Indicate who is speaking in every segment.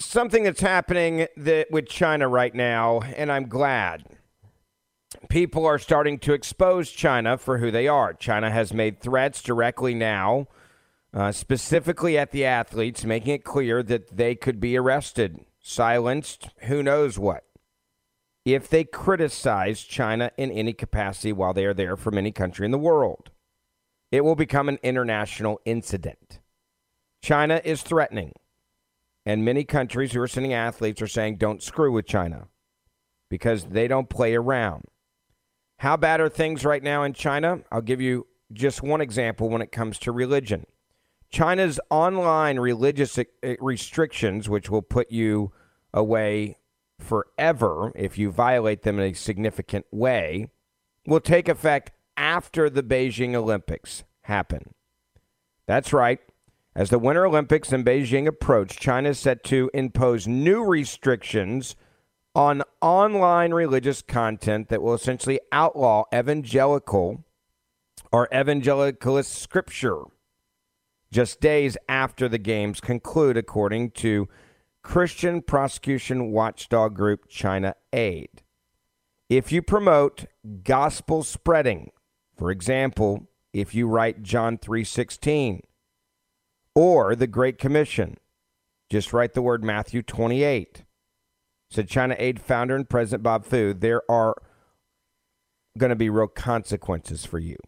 Speaker 1: something that's happening that, with China right now, and I'm glad. People are starting to expose China for who they are. China has made threats directly now, uh, specifically at the athletes, making it clear that they could be arrested, silenced, who knows what, if they criticize China in any capacity while they are there from any country in the world. It will become an international incident. China is threatening. And many countries who are sending athletes are saying, don't screw with China because they don't play around. How bad are things right now in China? I'll give you just one example when it comes to religion. China's online religious uh, restrictions, which will put you away forever if you violate them in a significant way, will take effect after the Beijing Olympics happen. That's right. As the Winter Olympics in Beijing approach, China is set to impose new restrictions on online religious content that will essentially outlaw evangelical or evangelicalist scripture just days after the games conclude, according to Christian prosecution watchdog group China Aid. If you promote gospel spreading, for example, if you write John 3:16 or the Great Commission. Just write the word Matthew 28. Said China Aid founder and president Bob Fu, there are going to be real consequences for you.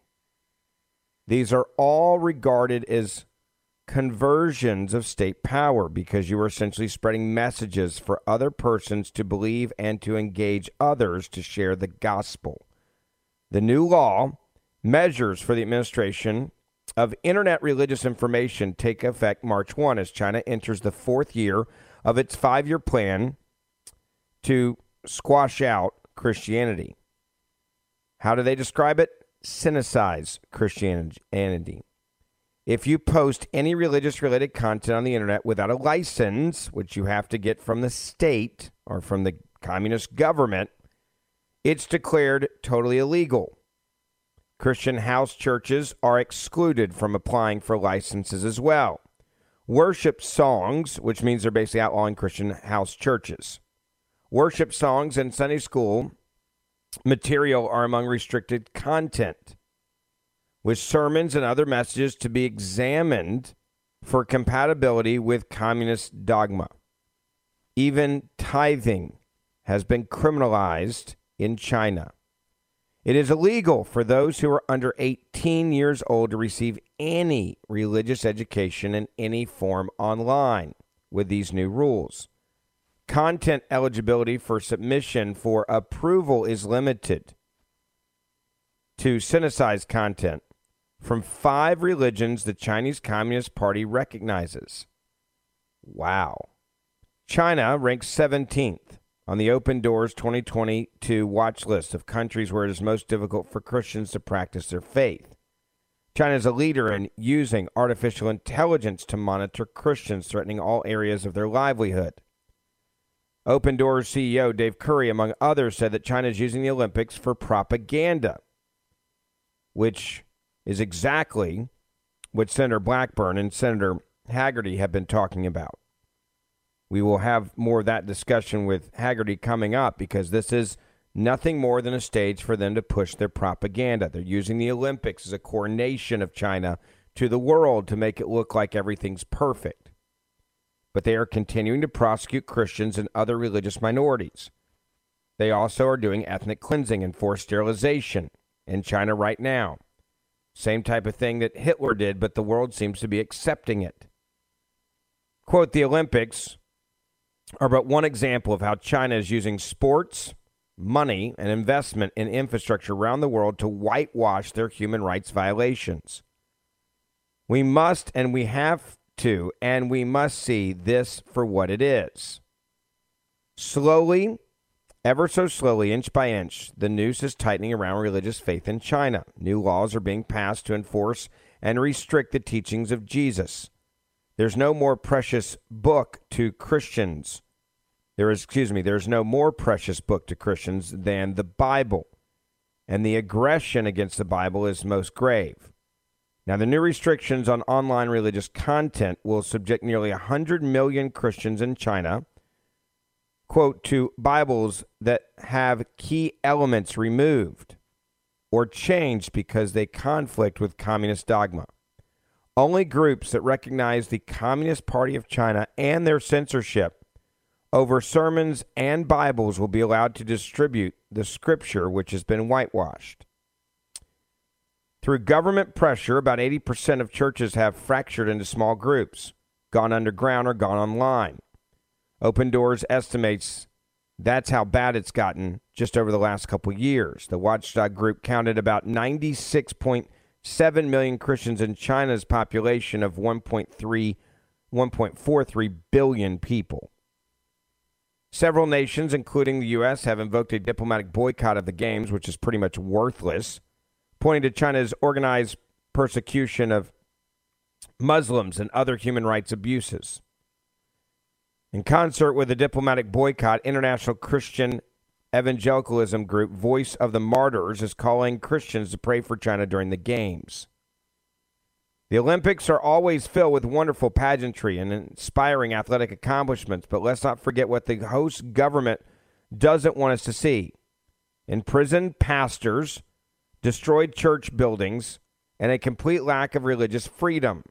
Speaker 1: These are all regarded as conversions of state power because you are essentially spreading messages for other persons to believe and to engage others to share the gospel. The new law measures for the administration of internet religious information take effect March 1 as China enters the fourth year of its five year plan to squash out Christianity. How do they describe it? Sinicize Christianity. If you post any religious related content on the internet without a license, which you have to get from the state or from the communist government, it's declared totally illegal. Christian house churches are excluded from applying for licenses as well. Worship songs, which means they're basically outlawing Christian house churches. Worship songs and Sunday school material are among restricted content, with sermons and other messages to be examined for compatibility with communist dogma. Even tithing has been criminalized in China. It is illegal for those who are under 18 years old to receive any religious education in any form online with these new rules. Content eligibility for submission for approval is limited to Sinicized content from five religions the Chinese Communist Party recognizes. Wow. China ranks 17th on the Open Doors 2022 watch list of countries where it is most difficult for Christians to practice their faith. China is a leader in using artificial intelligence to monitor Christians, threatening all areas of their livelihood. Open Doors CEO Dave Curry, among others, said that China is using the Olympics for propaganda, which is exactly what Senator Blackburn and Senator Hagerty have been talking about. We will have more of that discussion with Hagerty coming up because this is nothing more than a stage for them to push their propaganda. They're using the Olympics as a coronation of China to the world to make it look like everything's perfect. But they are continuing to prosecute Christians and other religious minorities. They also are doing ethnic cleansing and forced sterilization in China right now. Same type of thing that Hitler did, but the world seems to be accepting it. Quote The Olympics are but one example of how China is using sports, money, and investment in infrastructure around the world to whitewash their human rights violations. We must and we have to, and we must see this for what it is. Slowly, ever so slowly, inch by inch, the noose is tightening around religious faith in China. New laws are being passed to enforce and restrict the teachings of Jesus. There's no more precious book to Christians. There is, excuse me, there's no more precious book to Christians than the Bible. And the aggression against the Bible is most grave. Now, the new restrictions on online religious content will subject nearly 100 million Christians in China, quote, to Bibles that have key elements removed or changed because they conflict with communist dogma. Only groups that recognize the Communist Party of China and their censorship over sermons and Bibles will be allowed to distribute the scripture which has been whitewashed. Through government pressure, about 80% of churches have fractured into small groups, gone underground, or gone online. Open Doors estimates that's how bad it's gotten just over the last couple years. The watchdog group counted about 96.7 million Christians in China's population of 1.3 1.43 billion people. Several nations, including the U.S., have invoked a diplomatic boycott of the Games, which is pretty much worthless pointing to China's organized persecution of Muslims and other human rights abuses. In concert with the diplomatic boycott, International Christian Evangelicalism group Voice of the Martyrs is calling Christians to pray for China during the Games. The Olympics are always filled with wonderful pageantry and inspiring athletic accomplishments, but let's not forget what the host government doesn't want us to see. Imprisoned pastors destroyed church buildings, and a complete lack of religious freedom.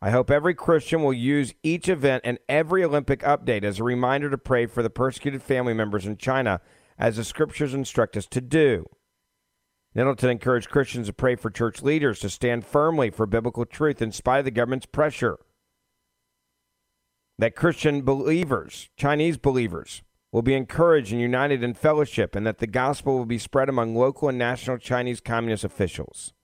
Speaker 1: I hope every Christian will use each event and every Olympic update as a reminder to pray for the persecuted family members in China, as the scriptures instruct us to do. Nettleton encouraged Christians to pray for church leaders to stand firmly for biblical truth in spite of the government's pressure. That Christian believers, Chinese believers, will be encouraged and united in fellowship, and that the gospel will be spread among local and national Chinese Communist officials.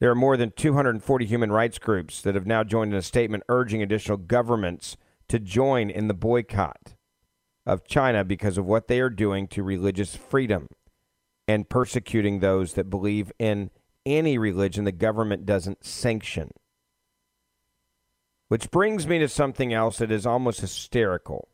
Speaker 1: There are more than 240 human rights groups that have now joined in a statement urging additional governments to join in the boycott of China because of what they are doing to religious freedom and persecuting those that believe in any religion the government doesn't sanction. Which brings me to something else that is almost hysterical.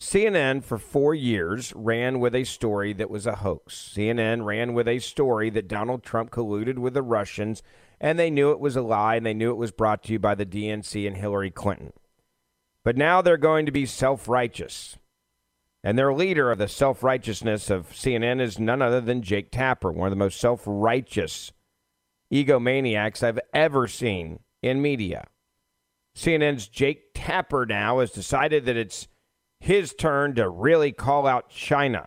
Speaker 1: CNN for four years ran with a story that was a hoax. CNN ran with a story that Donald Trump colluded with the Russians, and they knew it was a lie, and they knew it was brought to you by the DNC and Hillary Clinton. But now they're going to be self righteous. And their leader of the self righteousness of CNN is none other than Jake Tapper, one of the most self righteous egomaniacs I've ever seen in media. CNN's Jake Tapper now has decided that it's his turn to really call out China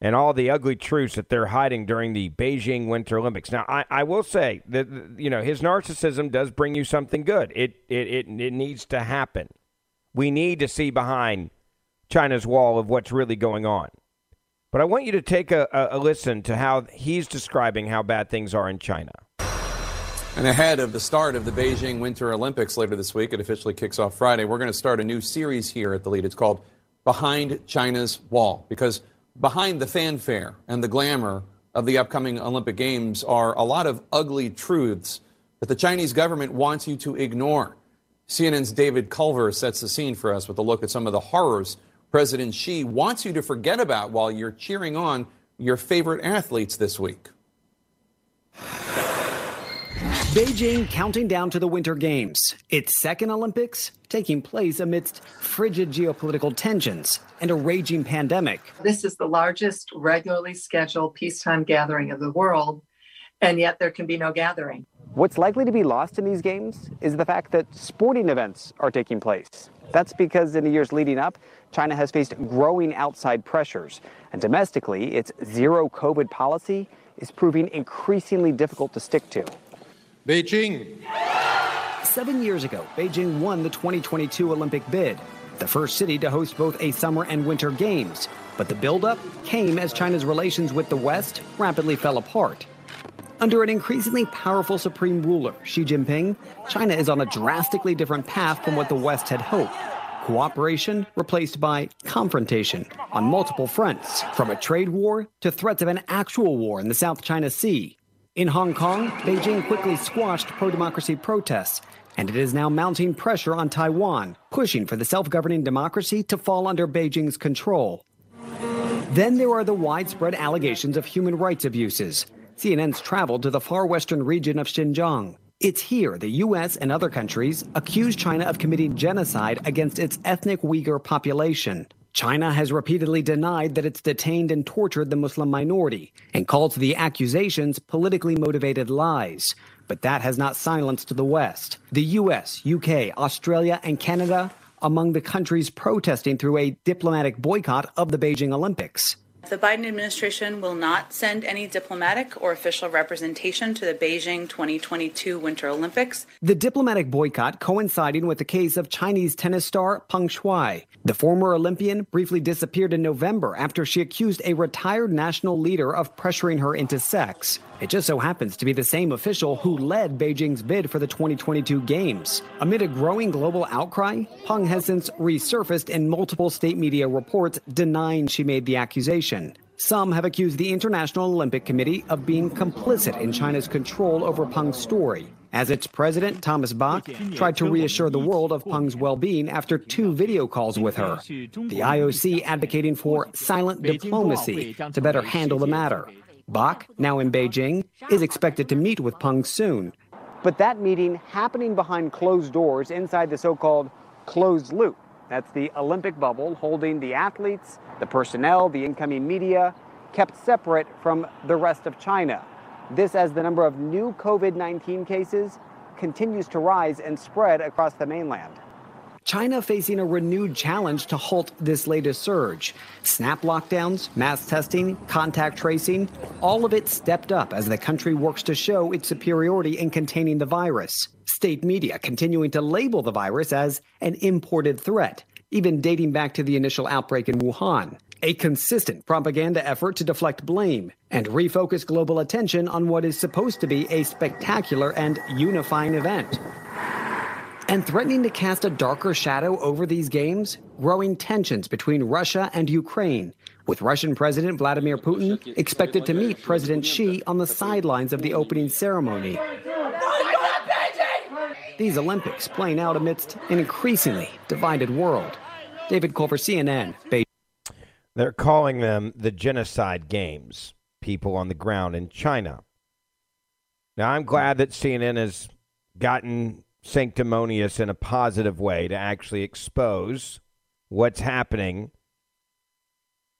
Speaker 1: and all the ugly truths that they're hiding during the Beijing Winter Olympics. Now, I, I will say that you know his narcissism does bring you something good. It, it it it needs to happen. We need to see behind China's wall of what's really going on. But I want you to take a, a, a listen to how he's describing how bad things are in China.
Speaker 2: And ahead of the start of the Beijing Winter Olympics later this week, it officially kicks off Friday. We're going to start a new series here at the lead. It's called Behind China's Wall, because behind the fanfare and the glamour of the upcoming Olympic Games are a lot of ugly truths that the Chinese government wants you to ignore. CNN's David Culver sets the scene for us with a look at some of the horrors President Xi wants you to forget about while you're cheering on your favorite athletes this week.
Speaker 3: Beijing counting down to the Winter Games, its second Olympics taking place amidst frigid geopolitical tensions and a raging pandemic.
Speaker 4: This is the largest regularly scheduled peacetime gathering of the world, and yet there can be no gathering. What's likely to be lost in these games is the fact that sporting events are taking place. That's because in the years leading up, China has faced growing outside pressures. And domestically, its zero COVID policy is proving increasingly difficult to stick to.
Speaker 5: Beijing.
Speaker 3: Seven years ago, Beijing won the 2022 Olympic bid, the first city to host both a summer and winter games. But the buildup came as China's relations with the West rapidly fell apart. Under an increasingly powerful supreme ruler, Xi Jinping, China is on a drastically different path from what the West had hoped. Cooperation replaced by confrontation on multiple fronts, from a trade war to threats of an actual war in the South China Sea. In Hong Kong, Beijing quickly squashed pro democracy protests, and it is now mounting pressure on Taiwan, pushing for the self governing democracy to fall under Beijing's control. Then there are the widespread allegations of human rights abuses. CNN's traveled to the far western region of Xinjiang. It's here the U.S. and other countries accuse China of committing genocide against its ethnic Uyghur population. China has repeatedly denied that it's detained and tortured the Muslim minority and called the accusations politically motivated lies. But that has not silenced the West. The US, UK, Australia, and Canada among the countries protesting through a diplomatic boycott of the Beijing Olympics.
Speaker 6: The Biden administration will not send any diplomatic or official representation to the Beijing 2022 Winter Olympics.
Speaker 3: The diplomatic boycott coinciding with the case of Chinese tennis star Peng Shuai. The former Olympian briefly disappeared in November after she accused a retired national leader of pressuring her into sex. It just so happens to be the same official who led Beijing's bid for the 2022 Games. Amid a growing global outcry, Peng has since resurfaced in multiple state media reports denying she made the accusation. Some have accused the International Olympic Committee of being complicit in China's control over Peng's story, as its president, Thomas Bach, tried to reassure the world of Peng's well being after two video calls with her. The IOC advocating for silent diplomacy to better handle the matter. Bach, now in Beijing, is expected to meet with Peng soon.
Speaker 4: But that meeting happening behind closed doors inside the so called closed loop. That's the Olympic bubble holding the athletes, the personnel, the incoming media, kept separate from the rest of China. This as the number of new COVID 19 cases continues to rise and spread across the mainland.
Speaker 3: China facing a renewed challenge to halt this latest surge. Snap lockdowns, mass testing, contact tracing, all of it stepped up as the country works to show its superiority in containing the virus. State media continuing to label the virus as an imported threat, even dating back to the initial outbreak in Wuhan. A consistent propaganda effort to deflect blame and refocus global attention on what is supposed to be a spectacular and unifying event. And threatening to cast a darker shadow over these games, growing tensions between Russia and Ukraine, with Russian President Vladimir Putin expected to meet President Xi on the sidelines of the opening ceremony. These Olympics playing out amidst an increasingly divided world. David Culver, CNN, Beijing.
Speaker 1: They're calling them the genocide games, people on the ground in China. Now, I'm glad that CNN has gotten sanctimonious in a positive way to actually expose what's happening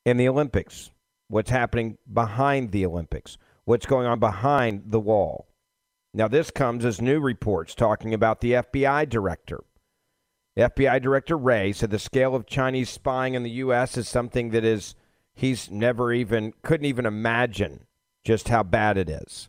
Speaker 1: in the Olympics, what's happening behind the Olympics, what's going on behind the wall. Now, this comes as new reports talking about the FBI director. FBI Director Wray said the scale of Chinese spying in the U.S. is something that is, he's never even, couldn't even imagine just how bad it is.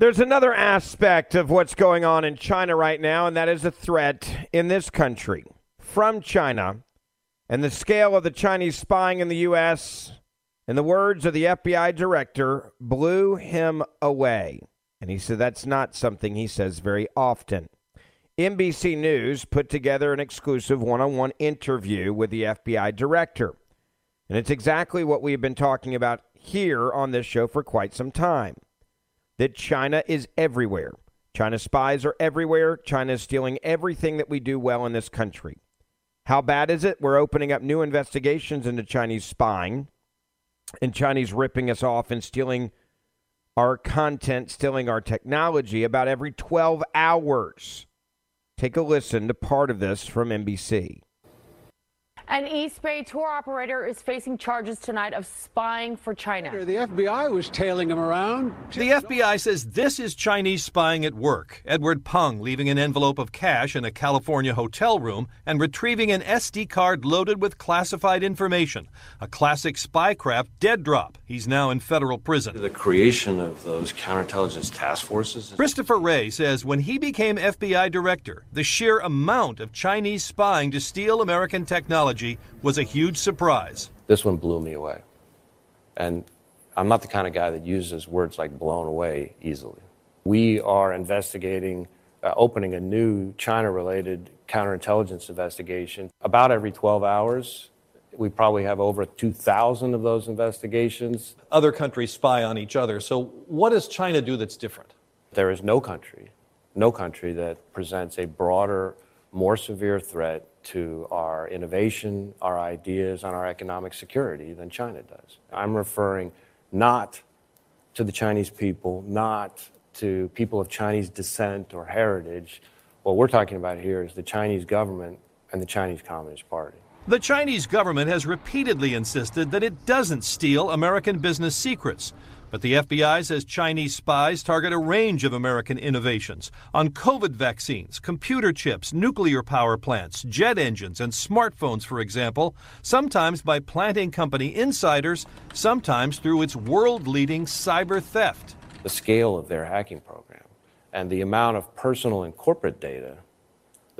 Speaker 1: There's another aspect of what's going on in China right now, and that is a threat in this country from China and the scale of the Chinese spying in the U.S., in the words of the FBI director, blew him away. And he said that's not something he says very often. NBC News put together an exclusive one on one interview with the FBI director. And it's exactly what we've been talking about here on this show for quite some time that China is everywhere. China's spies are everywhere. China is stealing everything that we do well in this country. How bad is it? We're opening up new investigations into Chinese spying and Chinese ripping us off and stealing our content, stealing our technology about every 12 hours. Take a listen to part of this from NBC.
Speaker 7: An East Bay tour operator is facing charges tonight of spying for China.
Speaker 8: The FBI was tailing him around.
Speaker 9: The FBI says this is Chinese spying at work. Edward Peng leaving an envelope of cash in a California hotel room and retrieving an SD card loaded with classified information. A classic spycraft dead drop. He's now in federal prison.
Speaker 10: The creation of those counterintelligence task forces.
Speaker 9: Christopher Wray says when he became FBI director, the sheer amount of Chinese spying to steal American technology was a huge surprise.
Speaker 10: This one blew me away. And I'm not the kind of guy that uses words like blown away easily. We are investigating, uh, opening a new China related counterintelligence investigation about every 12 hours. We probably have over 2,000 of those investigations.
Speaker 9: Other countries spy on each other. So, what does China do that's different?
Speaker 10: There is no country, no country that presents a broader, more severe threat to our innovation, our ideas, and our economic security than China does. I'm referring not to the Chinese people, not to people of Chinese descent or heritage. What we're talking about here is the Chinese government and the Chinese Communist Party.
Speaker 9: The Chinese government has repeatedly insisted that it doesn't steal American business secrets. But the FBI says Chinese spies target a range of American innovations on COVID vaccines, computer chips, nuclear power plants, jet engines, and smartphones, for example, sometimes by planting company insiders, sometimes through its world leading cyber theft.
Speaker 10: The scale of their hacking program and the amount of personal and corporate data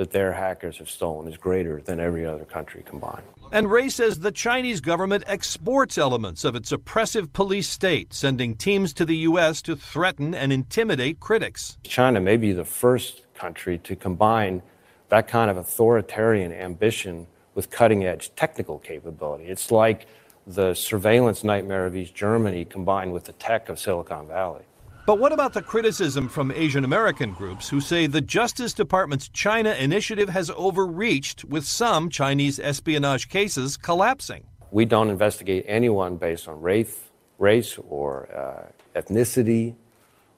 Speaker 10: that their hackers have stolen is greater than every other country combined.
Speaker 9: And Wray says the Chinese government exports elements of its oppressive police state, sending teams to the U.S. to threaten and intimidate critics.
Speaker 10: China may be the first country to combine that kind of authoritarian ambition with cutting edge technical capability. It's like the surveillance nightmare of East Germany combined with the tech of Silicon Valley.
Speaker 9: But what about the criticism from Asian American groups who say the Justice Department's China initiative has overreached, with some Chinese espionage cases collapsing?
Speaker 10: We don't investigate anyone based on race, race or uh, ethnicity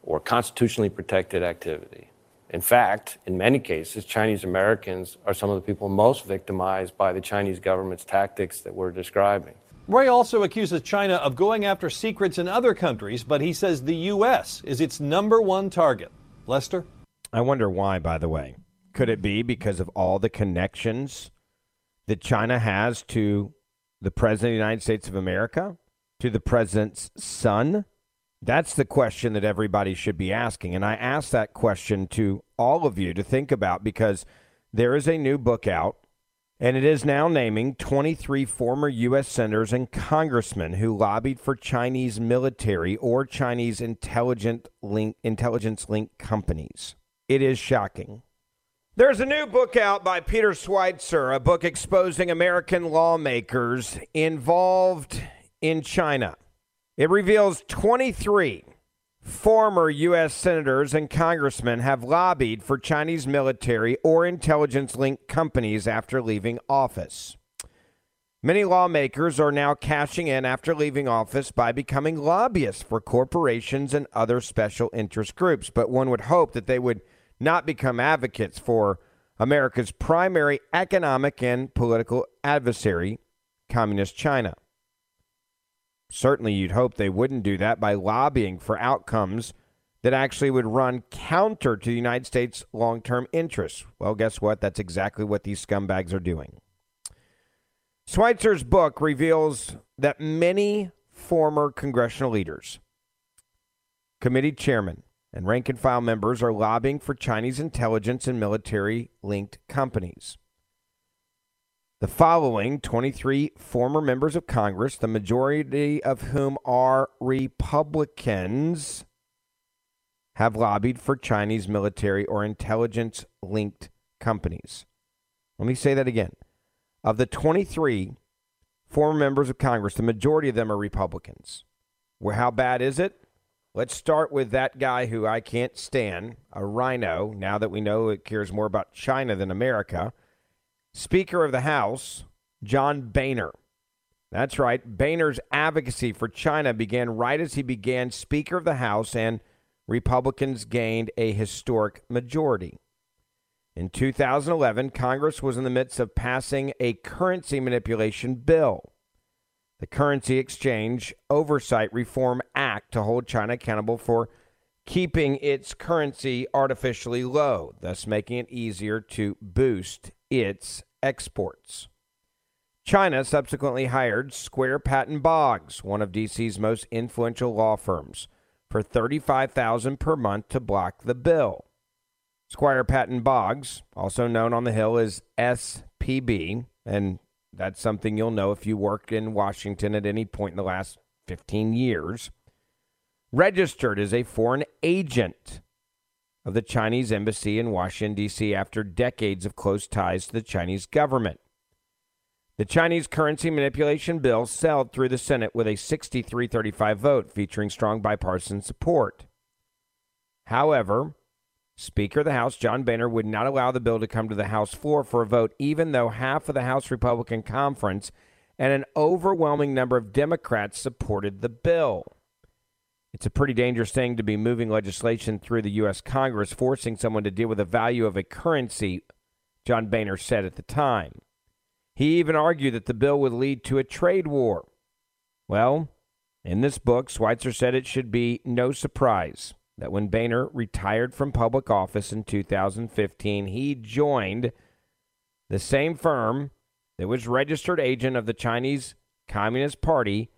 Speaker 10: or constitutionally protected activity. In fact, in many cases, Chinese Americans are some of the people most victimized by the Chinese government's tactics that we're describing.
Speaker 9: Wray also accuses China of going after secrets in other countries, but he says the U.S. is its number one target. Lester?
Speaker 1: I wonder why, by the way. Could it be because of all the connections that China has to the President of the United States of America, to the President's son? That's the question that everybody should be asking. And I ask that question to all of you to think about because there is a new book out and it is now naming 23 former U.S. senators and congressmen who lobbied for Chinese military or Chinese intelligent link, intelligence link companies. It is shocking. There's a new book out by Peter Schweizer, a book exposing American lawmakers involved in China. It reveals 23 former U.S. senators and congressmen have lobbied for Chinese military or intelligence linked companies after leaving office. Many lawmakers are now cashing in after leaving office by becoming lobbyists for corporations and other special interest groups. But one would hope that they would not become advocates for America's primary economic and political adversary, Communist China. Certainly, you'd hope they wouldn't do that by lobbying for outcomes that actually would run counter to the United States' long term interests. Well, guess what? That's exactly what these scumbags are doing. Schweizer's book reveals that many former congressional leaders, committee chairmen, and rank and file members are lobbying for Chinese intelligence and military linked companies. The following 23 former members of Congress, the majority of whom are Republicans, have lobbied for Chinese military or intelligence linked companies. Let me say that again. Of the 23 former members of Congress, the majority of them are Republicans. Well, how bad is it? Let's start with that guy who I can't stand, a RINO, now that we know it cares more about China than America. Speaker of the House, John Boehner. That's right. Boehner's advocacy for China began right as he began Speaker of the House, and Republicans gained a historic majority. In 2011, Congress was in the midst of passing a currency manipulation bill, the Currency Exchange Oversight Reform Act, to hold China accountable for keeping its currency artificially low, thus making it easier to boost its exports. China subsequently hired Squire Patton Boggs, one of DC's most influential law firms, for 35,000 per month to block the bill. Squire Patton Boggs, also known on the Hill as SPB, and that's something you'll know if you worked in Washington at any point in the last 15 years, registered as a foreign agent of the Chinese embassy in Washington, D.C., after decades of close ties to the Chinese government. The Chinese currency manipulation bill sailed through the Senate with a 63 35 vote, featuring strong bipartisan support. However, Speaker of the House John Boehner would not allow the bill to come to the House floor for a vote, even though half of the House Republican conference and an overwhelming number of Democrats supported the bill. It's a pretty dangerous thing to be moving legislation through the U.S. Congress, forcing someone to deal with the value of a currency, John Boehner said at the time. He even argued that the bill would lead to a trade war. Well, in this book, Schweizer said it should be no surprise that when Boehner retired from public office in 2015, he joined the same firm that was registered agent of the Chinese Communist Party,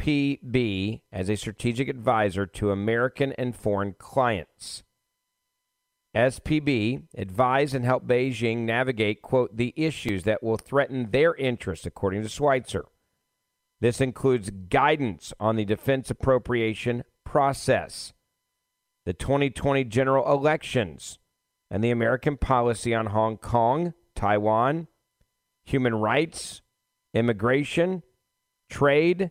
Speaker 1: SPB, as a strategic advisor to American and foreign clients. SPB advised and helped Beijing navigate, quote, the issues that will threaten their interests, according to Schweizer. This includes guidance on the defense appropriation process, the 2020 general elections, and the American policy on Hong Kong, Taiwan, human rights, immigration, trade,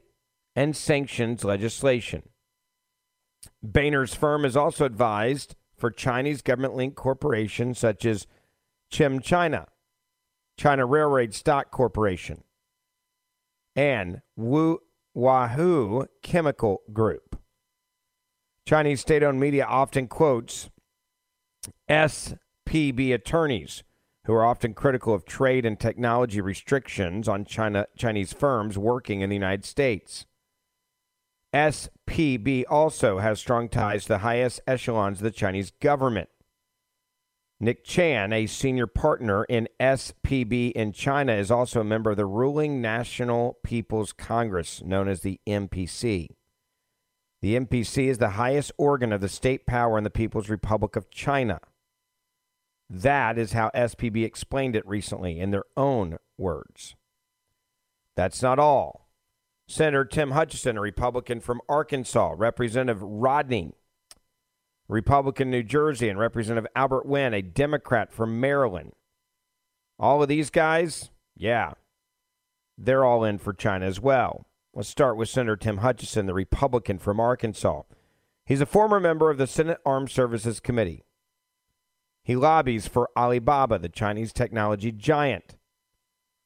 Speaker 1: and sanctions legislation. Boehner's firm has also advised for Chinese government linked corporations such as ChemChina, China Railroad Stock Corporation, and Wu Wahoo Chemical Group. Chinese state owned media often quotes SPB attorneys who are often critical of trade and technology restrictions on China, Chinese firms working in the United States. SPB also has strong ties to the highest echelons of the Chinese government. Nick Chan, a senior partner in SPB in China, is also a member of the ruling National People's Congress, known as the NPC. The NPC is the highest organ of the state power in the People's Republic of China. That is how SPB explained it recently in their own words. That's not all. Senator Tim Hutchinson, a Republican from Arkansas, Representative Rodney, Republican New Jersey, and Representative Albert Wynn, a Democrat from Maryland. All of these guys, yeah, they're all in for China as well. Let's start with Senator Tim Hutchinson, the Republican from Arkansas. He's a former member of the Senate Armed Services Committee. He lobbies for Alibaba, the Chinese technology giant.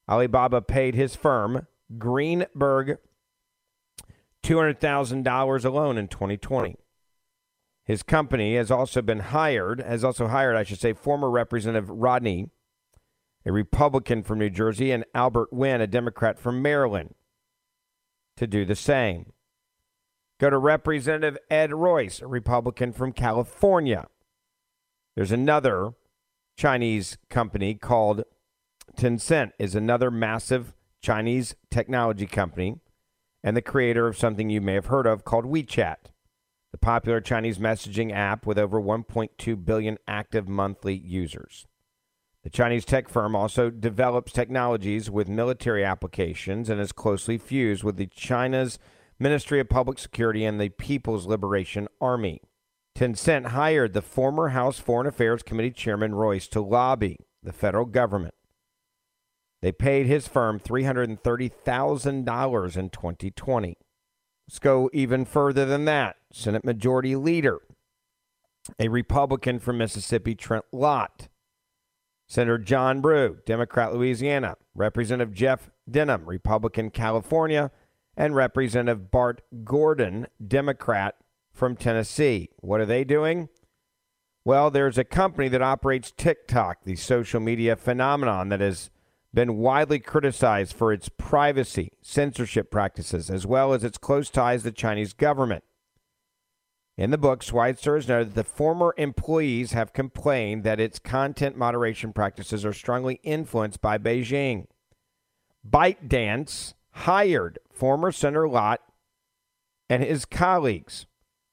Speaker 1: Alibaba paid his firm, Greenberg $200,000 alone in 2020. His company has also been hired, has also hired, I should say, former Representative Rodney, a Republican from New Jersey, and Albert Wynn, a Democrat from Maryland, to do the same. Go to Representative Ed Royce, a Republican from California. There's another Chinese company called Tencent, is another massive Chinese technology company and the creator of something you may have heard of called WeChat. the popular Chinese messaging app with over 1.2 billion active monthly users. The Chinese tech firm also develops technologies with military applications and is closely fused with the China's Ministry of Public Security and the People's Liberation Army. Tencent hired the former House Foreign Affairs Committee Chairman Royce to lobby the federal government. They paid his firm $330,000 in 2020. Let's go even further than that. Senate Majority Leader, a Republican from Mississippi, Trent Lott, Senator John Breaux, Democrat Louisiana, Representative Jeff Denham, Republican California, and Representative Bart Gordon, Democrat from Tennessee. What are they doing? Well, there's a company that operates TikTok, the social media phenomenon that has been widely criticized for its privacy, censorship practices, as well as its close ties to the Chinese government. In the book, Schweizer has noted that the former employees have complained that its content moderation practices are strongly influenced by Beijing. ByteDance hired former Senator Lott and his colleagues.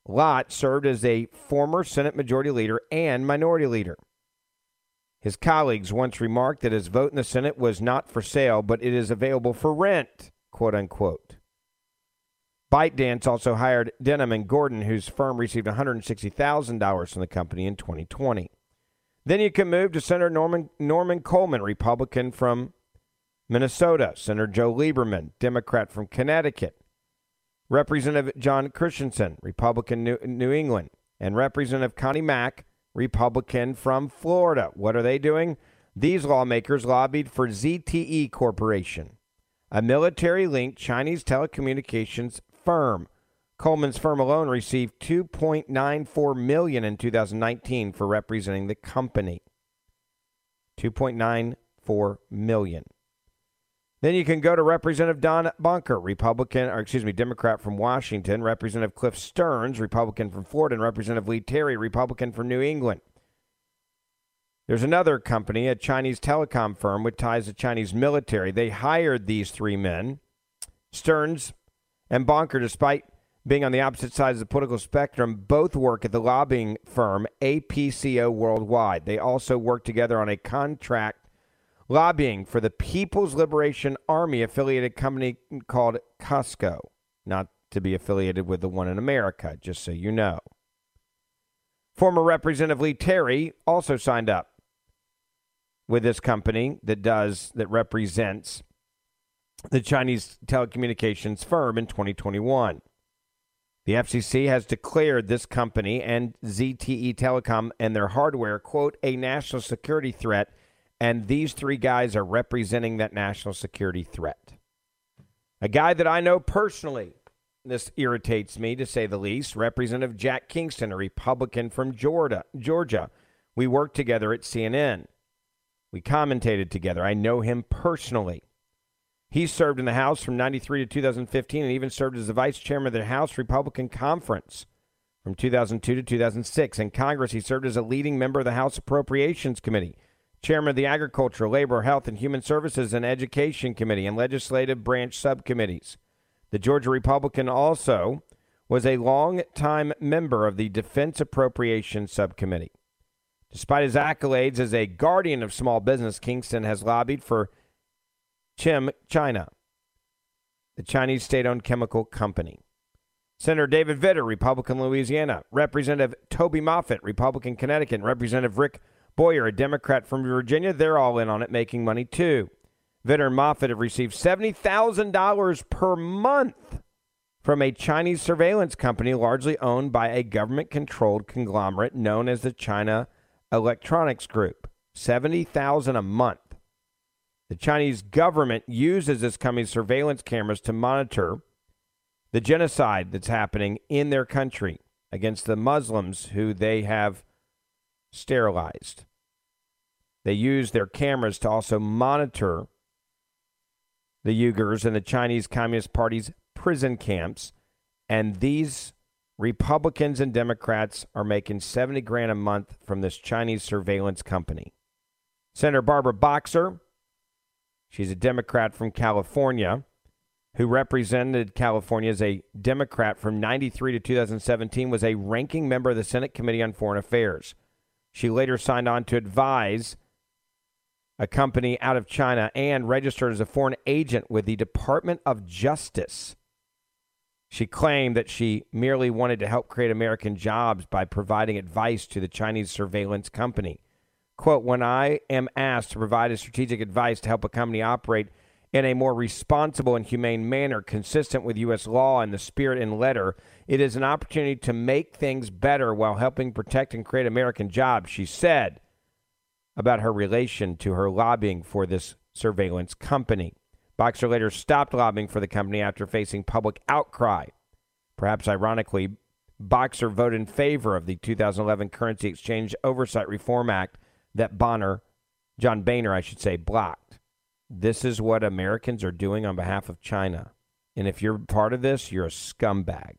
Speaker 1: Lott served as a former Senate Majority Leader and Minority Leader. His colleagues once remarked that his vote in the Senate was not for sale, but it is available for rent, quote unquote. ByteDance also hired Denham and Gordon, whose firm received $160,000 from the company in 2020. Then you can move to Senator Norman, Norman Coleman, Republican from Minnesota, Senator Joe Lieberman, Democrat from Connecticut, Representative John Christensen, Republican New, New England, and Representative Connie Mack, Republican from Florida. What are they doing? These lawmakers lobbied for ZTE Corporation, a military linked Chinese telecommunications firm. Coleman's firm alone received 2.94 million in 2019 for representing the company. 2.94 million. Then you can go to Representative Don Bonker, Republican, or excuse me, Democrat from Washington, Representative Cliff Stearns, Republican from Florida, and Representative Lee Terry, Republican from New England. There's another company, a Chinese telecom firm with ties to Chinese military. They hired these three men, Stearns and Bonker, despite being on the opposite sides of the political spectrum, both work at the lobbying firm APCO Worldwide. They also work together on a contract lobbying for the People's Liberation Army affiliated company called Costco, not to be affiliated with the one in America, just so you know. Former Representative Lee Terry also signed up with this company that does that represents the Chinese telecommunications firm in 2021. The FCC has declared this company and ZTE Telecom and their hardware, quote, a national security threat and these three guys are representing that national security threat. A guy that I know personally, this irritates me to say the least, Representative Jack Kingston, a Republican from Georgia. Georgia. We worked together at CNN. We commentated together. I know him personally. He served in the House from 93 to 2015 and even served as the vice chairman of the House Republican Conference from 2002 to 2006. In Congress, he served as a leading member of the House Appropriations Committee chairman of the Agriculture, Labor, Health, and Human Services and Education Committee and legislative branch subcommittees. The Georgia Republican also was a long-time member of the Defense Appropriations Subcommittee. Despite his accolades as a guardian of small business, Kingston has lobbied for Chim China, the Chinese state owned chemical company. Senator David Vitter, Republican Louisiana. Representative Toby Moffett, Republican Connecticut. Representative Rick Boyer, a Democrat from Virginia, they're all in on it, making money too. Vitter and Moffett have received $70,000 per month from a Chinese surveillance company largely owned by a government controlled conglomerate known as the China Electronics Group. 70,000 a month. The Chinese government uses this company's surveillance cameras to monitor the genocide that's happening in their country against the Muslims who they have sterilized. They use their cameras to also monitor the Uyghurs and the Chinese Communist Party's prison camps. And these Republicans and Democrats are making 70 grand a month from this Chinese surveillance company. Senator Barbara Boxer, she's a Democrat from California. who represented California as a Democrat from 93 to 2017, was a ranking member of the Senate Committee on Foreign Affairs. She later signed on to advise a company out of China and registered as a foreign agent with the Department of Justice. She claimed that she merely wanted to help create American jobs by providing advice to the Chinese surveillance company. Quote, when I am asked to provide strategic advice to help a company operate in a more responsible and humane manner consistent with U.S. law and the spirit and letter, it is an opportunity to make things better while helping protect and create American jobs, she said about her relation to her lobbying for this surveillance company. Boxer later stopped lobbying for the company after facing public outcry. Perhaps ironically, Boxer voted in favor of the 2011 Currency Exchange Oversight Reform Act that Bonner, John Boehner, I should say, blocked. This is what Americans are doing on behalf of China. And if you're part of this, you're a scumbag.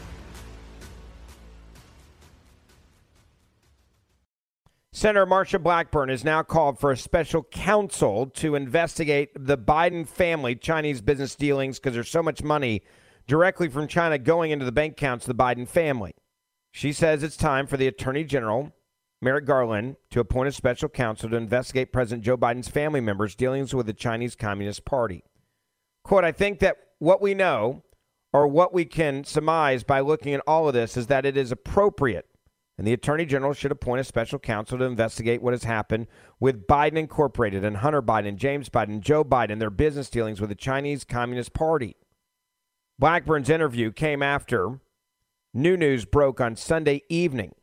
Speaker 1: Senator Marsha Blackburn has now called for a special counsel to investigate the Biden family Chinese business dealings because there's so much money directly from China going into the bank accounts of the Biden family. She says it's time for the Attorney General, Merrick Garland, to appoint a special counsel to investigate President Joe Biden's family members' dealings with the Chinese Communist Party. Quote, I think that what we know, or what we can surmise by looking at all of this, is that it is appropriate and the Attorney General should appoint a special counsel to investigate what has happened with Biden Incorporated and Hunter Biden, James Biden, Joe Biden, their business dealings with the Chinese Communist Party. Blackburn's interview came after new news broke on Sunday evening.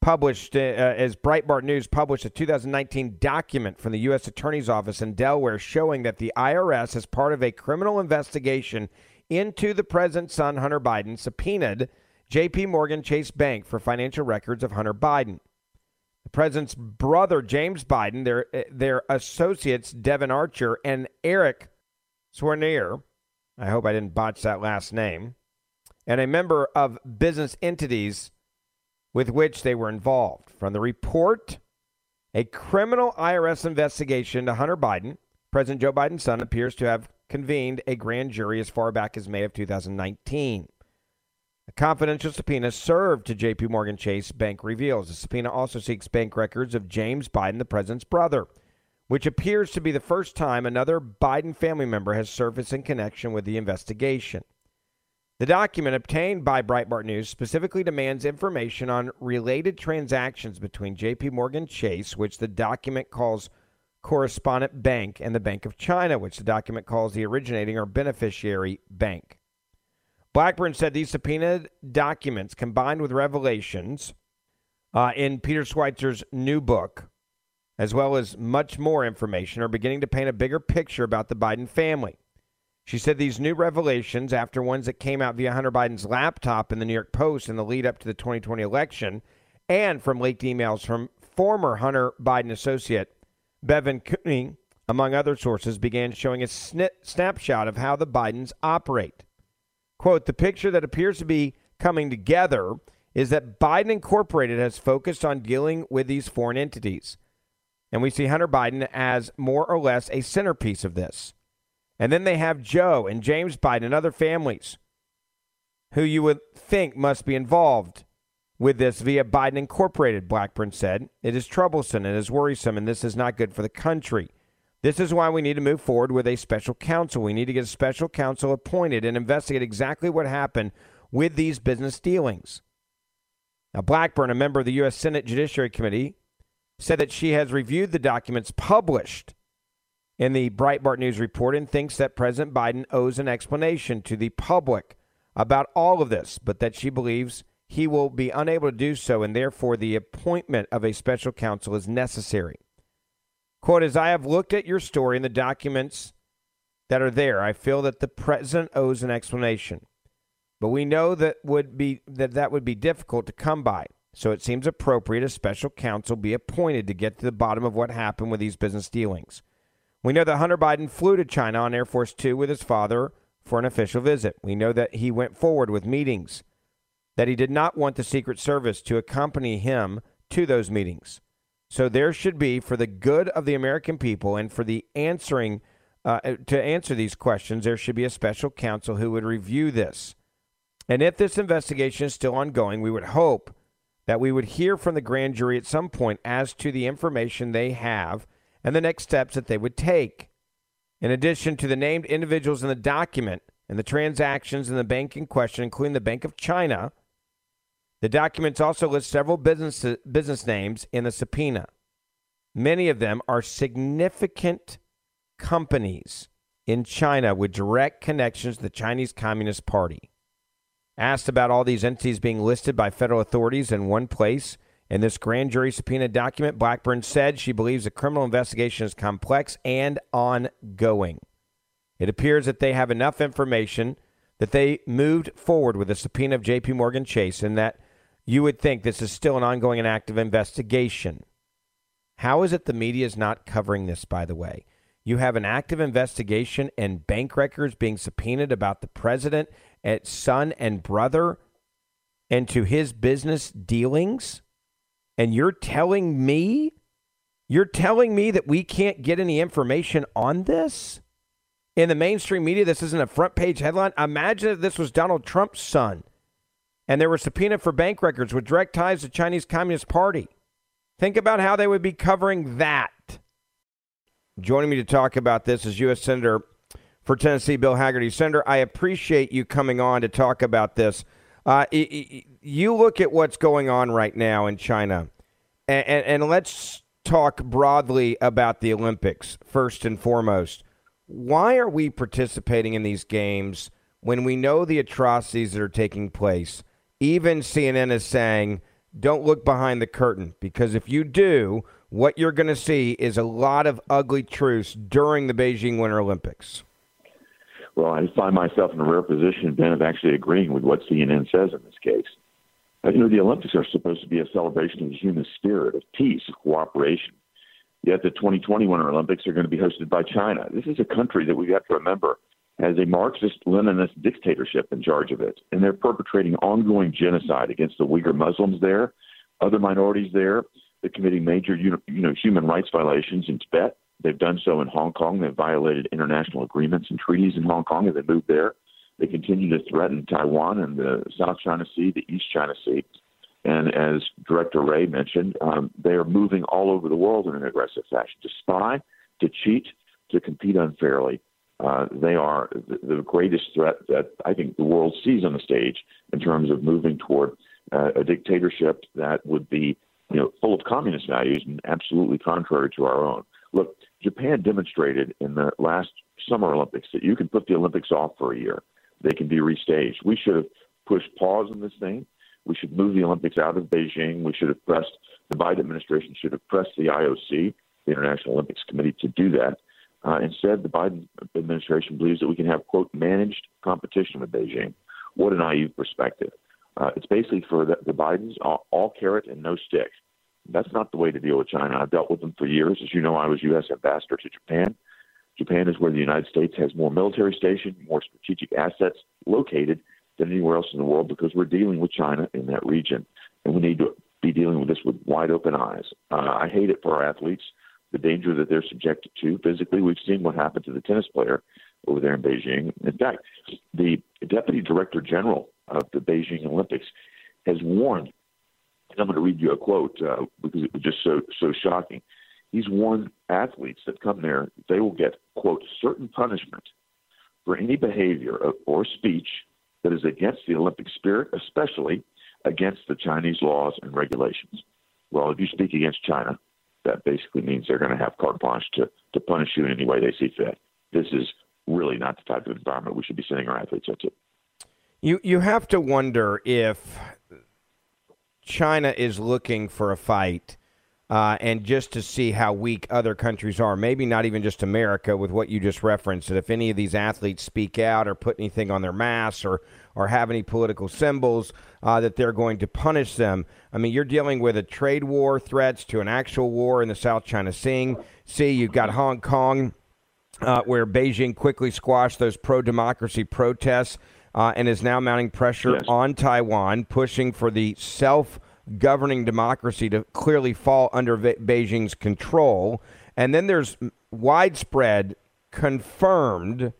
Speaker 1: Published uh, as Breitbart News published a 2019 document from the U.S. Attorney's Office in Delaware showing that the IRS, as part of a criminal investigation into the president's son, Hunter Biden, subpoenaed JP Morgan Chase Bank for financial records of Hunter Biden. The president's brother, James Biden, their, eh, their associates, Devon Archer and Eric Swanier, I hope I didn't botch that last name, and a member of business entities with which they were involved. From the report, a criminal IRS investigation to Hunter Biden, President Joe Biden's son, appears to have convened a grand jury as far back as May of 2019. A confidential subpoena served to JP Morgan Chase Bank reveals. The subpoena also seeks bank records of James Biden, the president's brother, which appears to be the first time another Biden family member has surfaced in connection with the investigation. The document obtained by Breitbart News specifically demands information on related transactions between JP Morgan Chase, which the document calls correspondent bank, and the Bank of China, which the document calls the originating or beneficiary bank. Blackburn said these subpoenaed documents, combined with revelations uh, in Peter Schweizer's new book, as well as much more information, are beginning to paint a bigger picture about the Biden family. She said these new revelations, after ones that came out via Hunter Biden's laptop in the New York Post in the lead up to the 2020 election, and from leaked emails from former Hunter Biden associate Bevan Cooney, among other sources, began showing a snapshot of how the Bidens operate. Quote, the picture that appears to be coming together is that Biden Incorporated has focused on dealing with these foreign entities. And we see Hunter Biden as more or less a centerpiece of this. And then they have Joe and James Biden and other families who you would think must be involved with this via Biden Incorporated, Blackburn said. It is troublesome and is worrisome, and this is not good for the country. This is why we need to move forward with a special counsel. We need to get a special counsel appointed and investigate exactly what happened with these business dealings. Now, Blackburn, a member of the U.S. Senate Judiciary Committee, said that she has reviewed the documents published in the Breitbart News report and thinks that President Biden owes an explanation to the public about all of this, but that she believes he will be unable to do so, and therefore the appointment of a special counsel is necessary. Quote, as I have looked at your story and the documents that are there, I feel that the president owes an explanation. But we know that would be that that would be difficult to come by. So it seems appropriate a special counsel be appointed to get to the bottom of what happened with these business dealings. We know that Hunter Biden flew to China on Air Force Two with his father for an official visit. We know that he went forward with meetings, that he did not want the Secret Service to accompany him to those meetings. So there should be, for the good of the American people and for the answering uh, to answer these questions, there should be a special counsel who would review this. And if this investigation is still ongoing, we would hope that we would hear from the grand jury at some point as to the information they have and the next steps that they would take. In addition to the named individuals in the document and the transactions in the bank in question, including the Bank of China, the documents also list several business, business names in the subpoena. Many of them are significant companies in China with direct connections to the Chinese Communist Party. Asked about all these entities being listed by federal authorities in one place in this grand jury subpoena document, Blackburn said she believes the criminal investigation is complex and ongoing. It appears that they have enough information that they moved forward with the subpoena of JP Morgan Chase and that you would think this is still an ongoing and active investigation. How is it the media is not covering this, by the way? You have an active investigation and bank records being subpoenaed about the president, and son, and brother and to his business dealings. And you're telling me, you're telling me that we can't get any information on this? In the mainstream media, this isn't a front page headline. Imagine if this was Donald Trump's son and there were subpoenaed for bank records with direct ties to the Chinese Communist Party. Think about how they would be covering that. Joining me to talk about this is U.S. Senator for Tennessee, Bill Hagerty. Senator, I appreciate you coming on to talk about this. Uh, you look at what's going on right now in China, and, and, and let's talk broadly about the Olympics first and foremost. Why are we participating in these games when we know the atrocities that are taking place? Even CNN is saying, don't look behind the curtain because if you do, what you're going to see is a lot of ugly truths during the Beijing Winter Olympics.
Speaker 11: Well, I find myself in a rare position, Ben, of actually agreeing with what CNN says in this case. You know, the Olympics are supposed to be a celebration of the human spirit, of peace, of cooperation. Yet the 2020 Winter Olympics are going to be hosted by China. This is a country that we have to remember has a Marxist Leninist dictatorship in charge of it, and they're perpetrating ongoing genocide against the Uyghur Muslims there, other minorities there. They're committing major you know, human rights violations in Tibet. They've done so in Hong Kong. They've violated international agreements and treaties in Hong Kong as they moved there. They continue to threaten Taiwan and the South China Sea, the East China Sea. And as Director Wray mentioned, um, they are moving all over the world in an aggressive fashion to spy, to cheat, to compete unfairly. Uh, they are the, greatest threat that I think the world sees on the stage in terms of moving toward uh, a dictatorship that would be, you know, full of communist values and absolutely contrary to our own. Look, Japan demonstrated in the last Summer Olympics that you can put the Olympics off for a year. They can be restaged. We should have pushed pause on this thing. We should move the Olympics out of Beijing. We should have pressed the Biden administration should have pressed the IOC, the International Olympics Committee, to do that uh, instead, the Biden administration believes that we can have, quote, managed competition with Beijing. What a naive perspective. Uh, it's basically for the, the Bidens, all, all, carrot and no stick. That's not the way to deal with China. I've dealt with them for years. As you know, I was U.S. ambassador to Japan. Japan is where the United States has more military stations, more strategic assets located than anywhere else in the world because we're dealing with China in that region. And we need to be dealing with this with wide open eyes. Uh, I hate it for our athletes the danger that they're subjected to physically. We've seen what happened to the tennis player over there in Beijing. In fact, the deputy director general of the Beijing Olympics has warned, and I'm going to read you a quote uh, because it was just so so shocking. He's warned athletes that come there they will get quote certain punishment for any behavior or speech that is against the Olympic spirit, especially against the Chinese laws and regulations. Well, if you speak against China, that basically means they're going to have carte blanche to, to punish you in any way they see fit. This is really not the type of environment we should be sending our athletes into.
Speaker 1: You you have to wonder if China is looking for a fight uh, and just to see how weak other countries are. Maybe not even just America, with what you just referenced. That if any of these athletes speak out or put anything on their masks or or have any political symbols, uh, that they're going to punish them. I mean, you're dealing with a trade war, threats to an actual war in the South China Sea. See, you've got Hong Kong, uh, where Beijing quickly squashed those pro democracy protests. Uh, and is now mounting pressure
Speaker 11: yes.
Speaker 1: on Taiwan, pushing for the self governing democracy to clearly fall under Be- Beijing's control. And then there's widespread, confirmed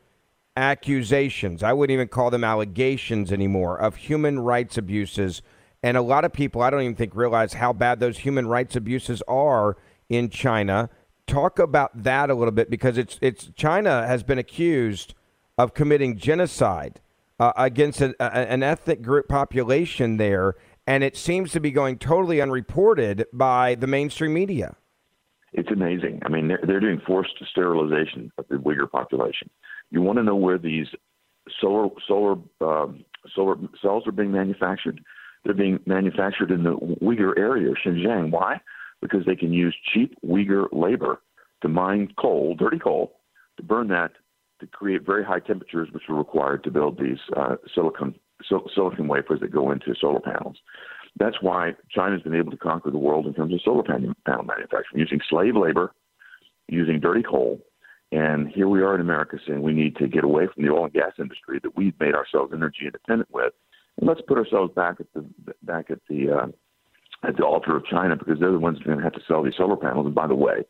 Speaker 1: accusations. I wouldn't even call them allegations anymore of human rights abuses. And a lot of people, I don't even think, realize how bad those human rights abuses are in China. Talk about that a little bit because it's it's China has been accused of committing genocide uh, against a, a, an ethnic group population there and it seems to be going totally unreported by the mainstream media.
Speaker 11: It's amazing. I mean, they're, they're doing forced sterilization of the Uyghur population. You want to know where these solar solar um, solar cells are being manufactured? They're being manufactured in the Uyghur area, Xinjiang. Why? Because they can use cheap Uyghur labor to mine coal, dirty coal, to burn that to create very high temperatures, which are required to build these uh, silicon silicon wafers that go into solar panels. That's why China's been able to conquer the world in terms of solar panel, panel manufacturing, using slave labor, using dirty coal. And here we are in America saying we need to get away from the oil and gas industry that we've made ourselves energy independent with, and let's put ourselves back at the back at the uh, at the altar of China because they're the ones going to have to sell these solar panels. And by the way,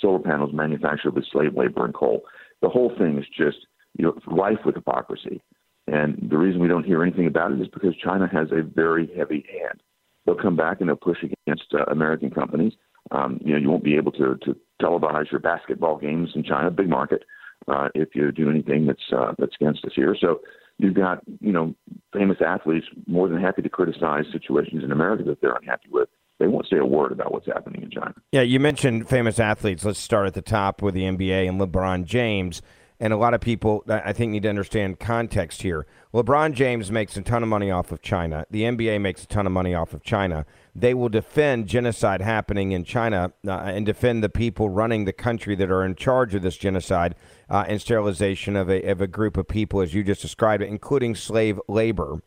Speaker 11: solar panels manufactured with slave labor and coal. The whole thing is just you know rife with hypocrisy. And the reason we don't hear anything about it is because China has a very heavy hand. They'll come back and they'll push against uh, American companies. Um, you know, you won't be able to, to televise your basketball games in China, big market, uh, if you do anything that's uh, that's against us here. So you've got you know famous athletes more than happy to criticize situations in America that they're unhappy with. They won't say a word about what's happening in China.
Speaker 1: Yeah, you mentioned famous athletes. Let's start at the top with the NBA and LeBron James. And a lot of people, I think, need to understand context here. LeBron James makes a ton of money off of China. The NBA makes a ton of money off of China. They will defend genocide happening in China uh, and defend the people running the country that are in charge of this genocide uh, and sterilization of a, of a group of people, as you just described it, including slave labor.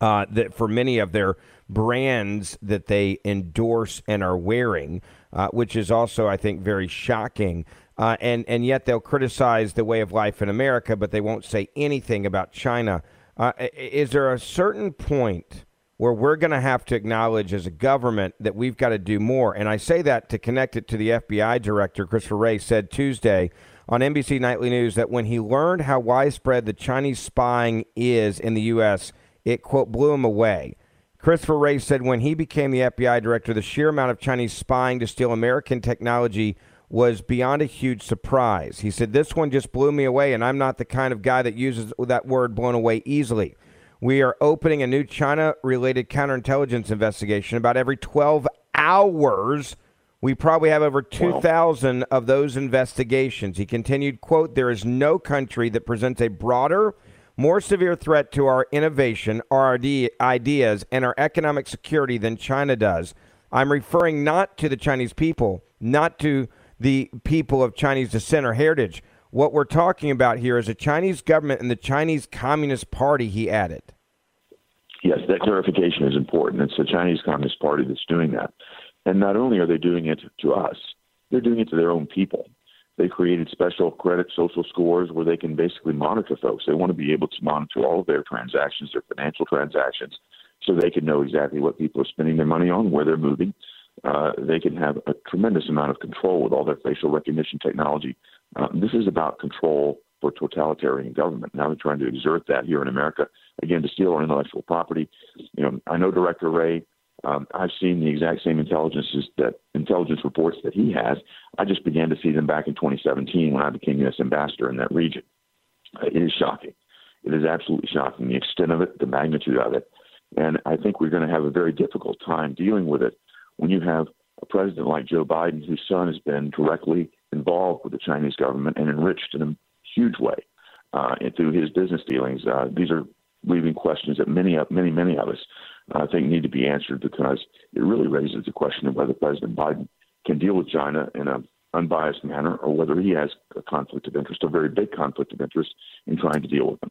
Speaker 1: Uh, that for many of their brands that they endorse and are wearing, uh, which is also, I think, very shocking uh, and and yet they'll criticize the way of life in America, but they won't say anything about China. Uh, is there a certain point where we're going to have to acknowledge as a government that we've got to do more? And I say that to connect it to the FBI director, Christopher Wray, said Tuesday on NBC Nightly News that when he learned how widespread the Chinese spying is in the U.S., it quote blew him away. Christopher Wray said when he became the FBI director, the sheer amount of Chinese spying to steal American technology was beyond a huge surprise. He said, This one just blew me away, and I'm not the kind of guy that uses that word blown away easily. We are opening a new China related counterintelligence investigation about every 12 hours. We probably have over 2,000 of those investigations. He continued, quote, There is no country that presents a broader, more severe threat to our innovation, our ideas, and our economic security than China does. I'm referring not to the Chinese people, not to the people of Chinese descent or heritage. What we're talking about here is a Chinese government and the Chinese Communist Party, he added.
Speaker 11: Yes, that clarification is important. It's the Chinese Communist Party that's doing that. And not only are they doing it to us, they're doing it to their own people. They created special credit social scores where they can basically monitor folks. They want to be able to monitor all of their transactions, their financial transactions, so they can know exactly what people are spending their money on, where they're moving, uh, they can have a tremendous amount of control with all their facial recognition technology. Uh, this is about control for totalitarian government. Now they're trying to exert that here in America, again, to steal our intellectual property. You know, I know Director Wray. Um, I've seen the exact same that intelligence reports that he has. I just began to see them back in 2017 when I became U.S. ambassador in that region. Uh, it is shocking. It is absolutely shocking. The extent of it, the magnitude of it. And I think we're going to have a very difficult time dealing with it when you have a president like Joe Biden, whose son has been directly involved with the Chinese government and enriched in a huge way uh, through his business dealings. Uh, these are leaving questions that many, many, many of us uh, think need to be answered because it really raises the question of whether President Biden can deal with China in an unbiased manner or whether he has a conflict of interest, a very big conflict of interest in trying to deal with them.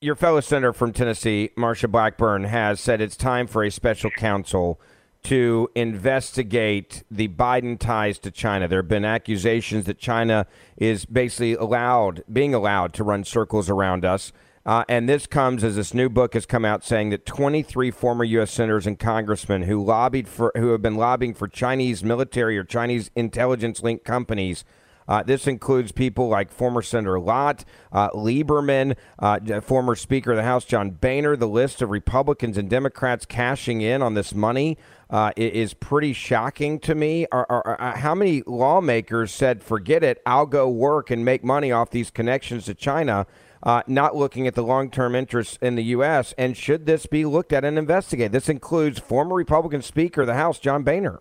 Speaker 1: Your fellow senator from Tennessee, Marsha Blackburn, has said it's time for a special counsel to investigate the Biden ties to China. There have been accusations that China is basically allowed, being allowed to run circles around us. Uh, and this comes as this new book has come out saying that 23 former U.S. senators and congressmen who lobbied for, who have been lobbying for Chinese military or Chinese intelligence linked companies uh, this includes people like former Senator Lott, uh, Lieberman, uh, former Speaker of the House John Boehner. The list of Republicans and Democrats cashing in on this money uh, is pretty shocking to me. Are, are, are, how many lawmakers said, forget it, I'll go work and make money off these connections to China? Uh, not looking at the long term interests in the U.S. And should this be looked at and investigated? This includes former Republican Speaker of the House, John Boehner.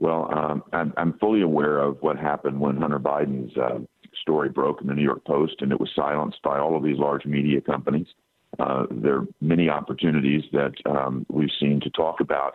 Speaker 11: Well, um, I'm, I'm fully aware of what happened when Hunter Biden's uh, story broke in the New York Post, and it was silenced by all of these large media companies. Uh, there are many opportunities that um, we've seen to talk about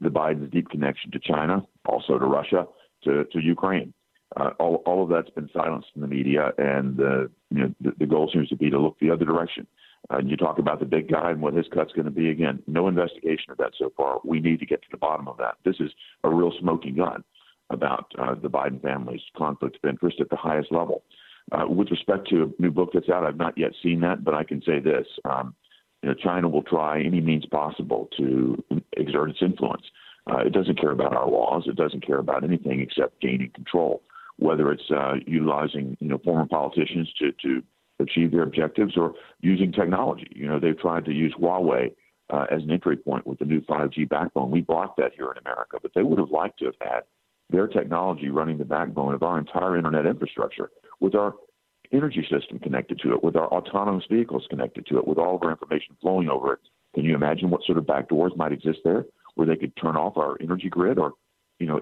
Speaker 11: the Biden's deep connection to China, also to Russia, to, to Ukraine. Uh, all, all of that's been silenced in the media, and you know, the, the goal seems to be to look the other direction. Uh, you talk about the big guy and what his cut's going to be. Again, no investigation of that so far. We need to get to the bottom of that. This is a real smoking gun about uh, the Biden family's conflict of interest at the highest level. Uh, with respect to a new book that's out, I've not yet seen that, but I can say this: um, you know, China will try any means possible to exert its influence. Uh, it doesn't care about our laws. It doesn't care about anything except gaining control. Whether it's uh, utilizing you know former politicians to to achieve their objectives or using technology. You know, they've tried to use Huawei uh, as an entry point with the new 5G backbone. We blocked that here in America, but they would have liked to have had their technology running the backbone of our entire internet infrastructure with our energy system connected to it, with our autonomous vehicles connected to it, with all of our information flowing over it. Can you imagine what sort of backdoors might exist there where they could turn off our energy grid or, you know,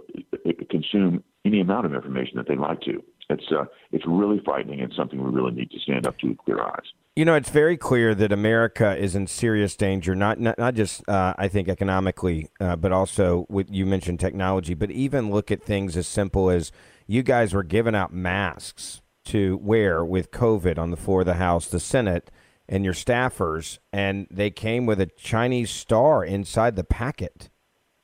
Speaker 11: consume any amount of information that they'd like to? It's uh, it's really frightening and something we really need to stand up to with clear eyes.
Speaker 1: You know, it's very clear that America is in serious danger, not not, not just uh, I think economically, uh, but also with you mentioned technology, but even look at things as simple as you guys were giving out masks to wear with COVID on the floor of the House, the Senate, and your staffers, and they came with a Chinese star inside the packet.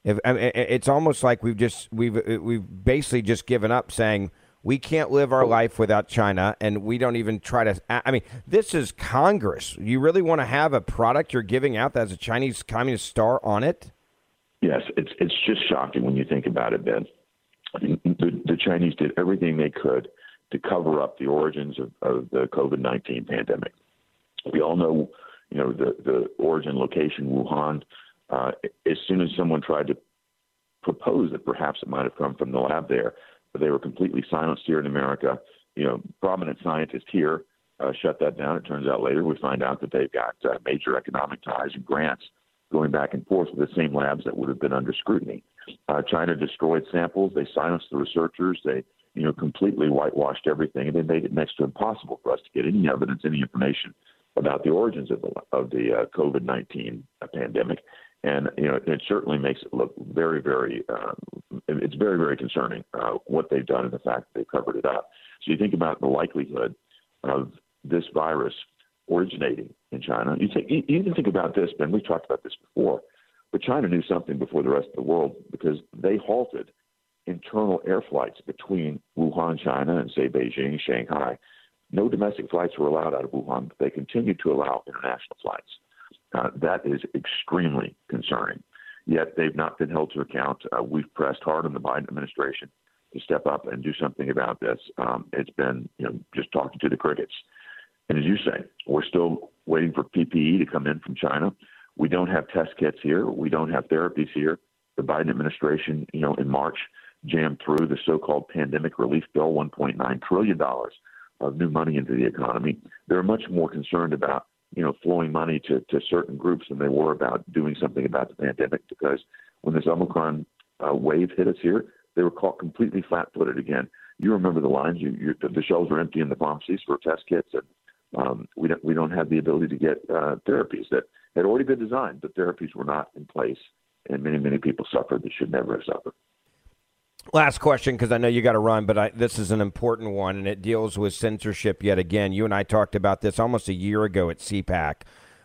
Speaker 1: If, I mean, it's almost like we've just we've we've basically just given up saying we can't live our life without China, and we don't even try to. I mean, this is Congress. You really want to have a product you're giving out that has a Chinese Communist star on it?
Speaker 11: Yes, it's it's just shocking when you think about it, Ben. The, the Chinese did everything they could to cover up the origins of, of the COVID nineteen pandemic. We all know, you know, the the origin location, Wuhan. Uh, as soon as someone tried to propose that perhaps it might have come from the lab there, but they were completely silenced here in America. You know, prominent scientists here uh, shut that down. It turns out later we find out that they've got uh, major economic ties and grants going back and forth with the same labs that would have been under scrutiny. Uh, China destroyed samples. They silenced the researchers. They, you know, completely whitewashed everything, and they made it next to impossible for us to get any evidence, any information about the origins of the of the uh, COVID-19 pandemic. And you know, it certainly makes it look very, very. Um, it's very, very concerning uh, what they've done and the fact that they've covered it up. So you think about the likelihood of this virus originating in China. You think, you even think about this, Ben. We've talked about this before, but China knew something before the rest of the world because they halted internal air flights between Wuhan, China, and say Beijing, Shanghai. No domestic flights were allowed out of Wuhan, but they continued to allow international flights. Uh, that is extremely concerning. Yet they've not been held to account. Uh, we've pressed hard on the Biden administration to step up and do something about this. Um, it's been, you know, just talking to the crickets. And as you say, we're still waiting for PPE to come in from China. We don't have test kits here. We don't have therapies here. The Biden administration, you know, in March jammed through the so-called pandemic relief bill, 1.9 trillion dollars of new money into the economy. They're much more concerned about, you know, flowing money to, to certain groups than they were about doing something about the pandemic. Because when this Omicron uh, wave hit us here, they were caught completely flat-footed again. You remember the lines? You, you, the shelves were empty in the pharmacies for test kits, and um, we don't we don't have the ability to get uh, therapies that had already been designed, but therapies were not in place, and many many people suffered that should never have suffered.
Speaker 1: Last question, because I know you got to run, but I, this is an important one, and it deals with censorship yet again. You and I talked about this almost a year ago at CPAC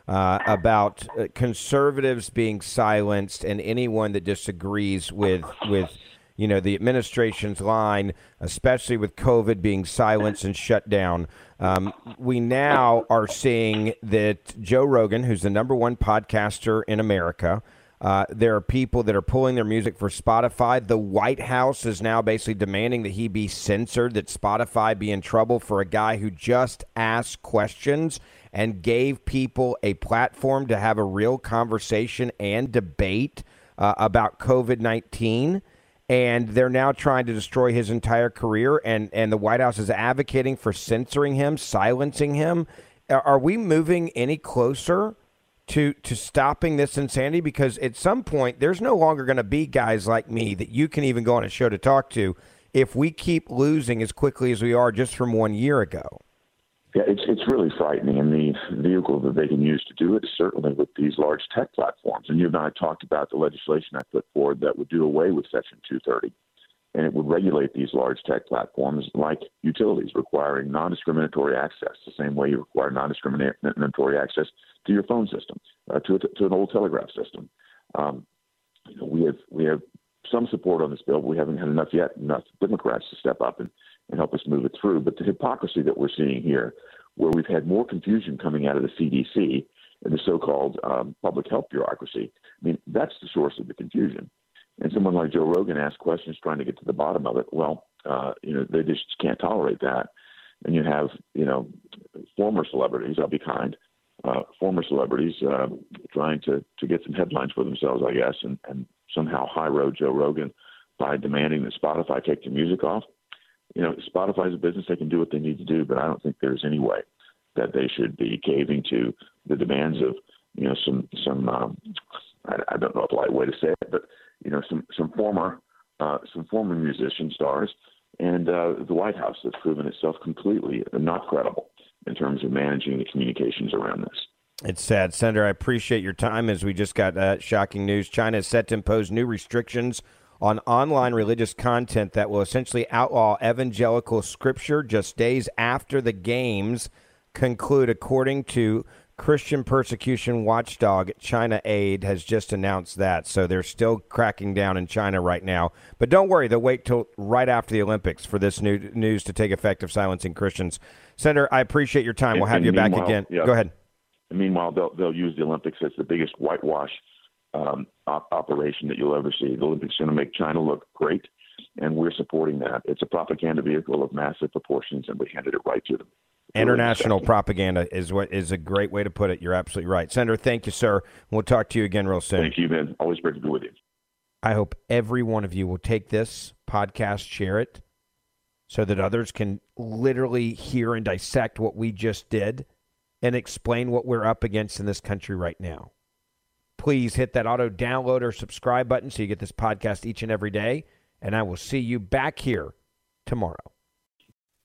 Speaker 1: uh, about uh, conservatives being silenced and anyone that disagrees with with you know the administration's line, especially with COVID being silenced and shut down. Um, we now are seeing that Joe Rogan, who's the number one podcaster in America, uh, there are people that are pulling their music for Spotify. The White House is now basically demanding that he be censored, that Spotify be in trouble for a guy who just asked questions and gave people a platform to have a real conversation and debate uh, about COVID 19 and they're now trying to destroy his entire career and and the White House is advocating for censoring him, silencing him. Are we moving any closer to to stopping this insanity because at some point there's no longer going to be guys like me that you can even go on a show to talk to if we keep losing as quickly as we are just from 1 year ago.
Speaker 11: Yeah, it's it's really frightening, and the vehicle that they can use to do it is certainly with these large tech platforms. And you and I talked about the legislation I put forward that would do away with Section 230, and it would regulate these large tech platforms like utilities, requiring non-discriminatory access, the same way you require non-discriminatory access to your phone system, uh, to to an old telegraph system. Um, you know, we have we have some support on this bill, but we haven't had enough yet. Enough Democrats to step up and and help us move it through. But the hypocrisy that we're seeing here, where we've had more confusion coming out of the CDC and the so-called um, public health bureaucracy, I mean, that's the source of the confusion. And someone like Joe Rogan asks questions trying to get to the bottom of it. Well, uh, you know, they just can't tolerate that. And you have, you know, former celebrities, I'll be kind, uh, former celebrities uh, trying to, to get some headlines for themselves, I guess, and, and somehow high road Joe Rogan by demanding that Spotify take the music off you know, Spotify's a business; they can do what they need to do. But I don't think there's any way that they should be caving to the demands of you know some some um, I, I don't know the right way to say it, but you know some some former uh, some former musician stars and uh, the White House has proven itself completely not credible in terms of managing the communications around this.
Speaker 1: It's sad, Senator. I appreciate your time as we just got uh, shocking news. China is set to impose new restrictions on online religious content that will essentially outlaw evangelical scripture just days after the games conclude, according to Christian persecution watchdog China Aid has just announced that. So they're still cracking down in China right now. But don't worry, they'll wait till right after the Olympics for this new news to take effect of silencing Christians. Senator, I appreciate your time.
Speaker 11: And,
Speaker 1: we'll have you back again.
Speaker 11: Yeah.
Speaker 1: Go ahead.
Speaker 11: And meanwhile, they'll, they'll use the Olympics as the biggest whitewash um, op- operation that you'll ever see. The Olympics are going to make China look great, and we're supporting that. It's a propaganda vehicle of massive proportions, and we handed it right to them.
Speaker 1: International propaganda is what is a great way to put it. You're absolutely right, Senator. Thank you, sir. We'll talk to you again real soon.
Speaker 11: Thank you, man. Always great to be with you.
Speaker 1: I hope every one of you will take this podcast, share it, so that others can literally hear and dissect what we just did and explain what we're up against in this country right now please hit that auto download or subscribe button so you get this podcast each and every day. And I will see you back here tomorrow.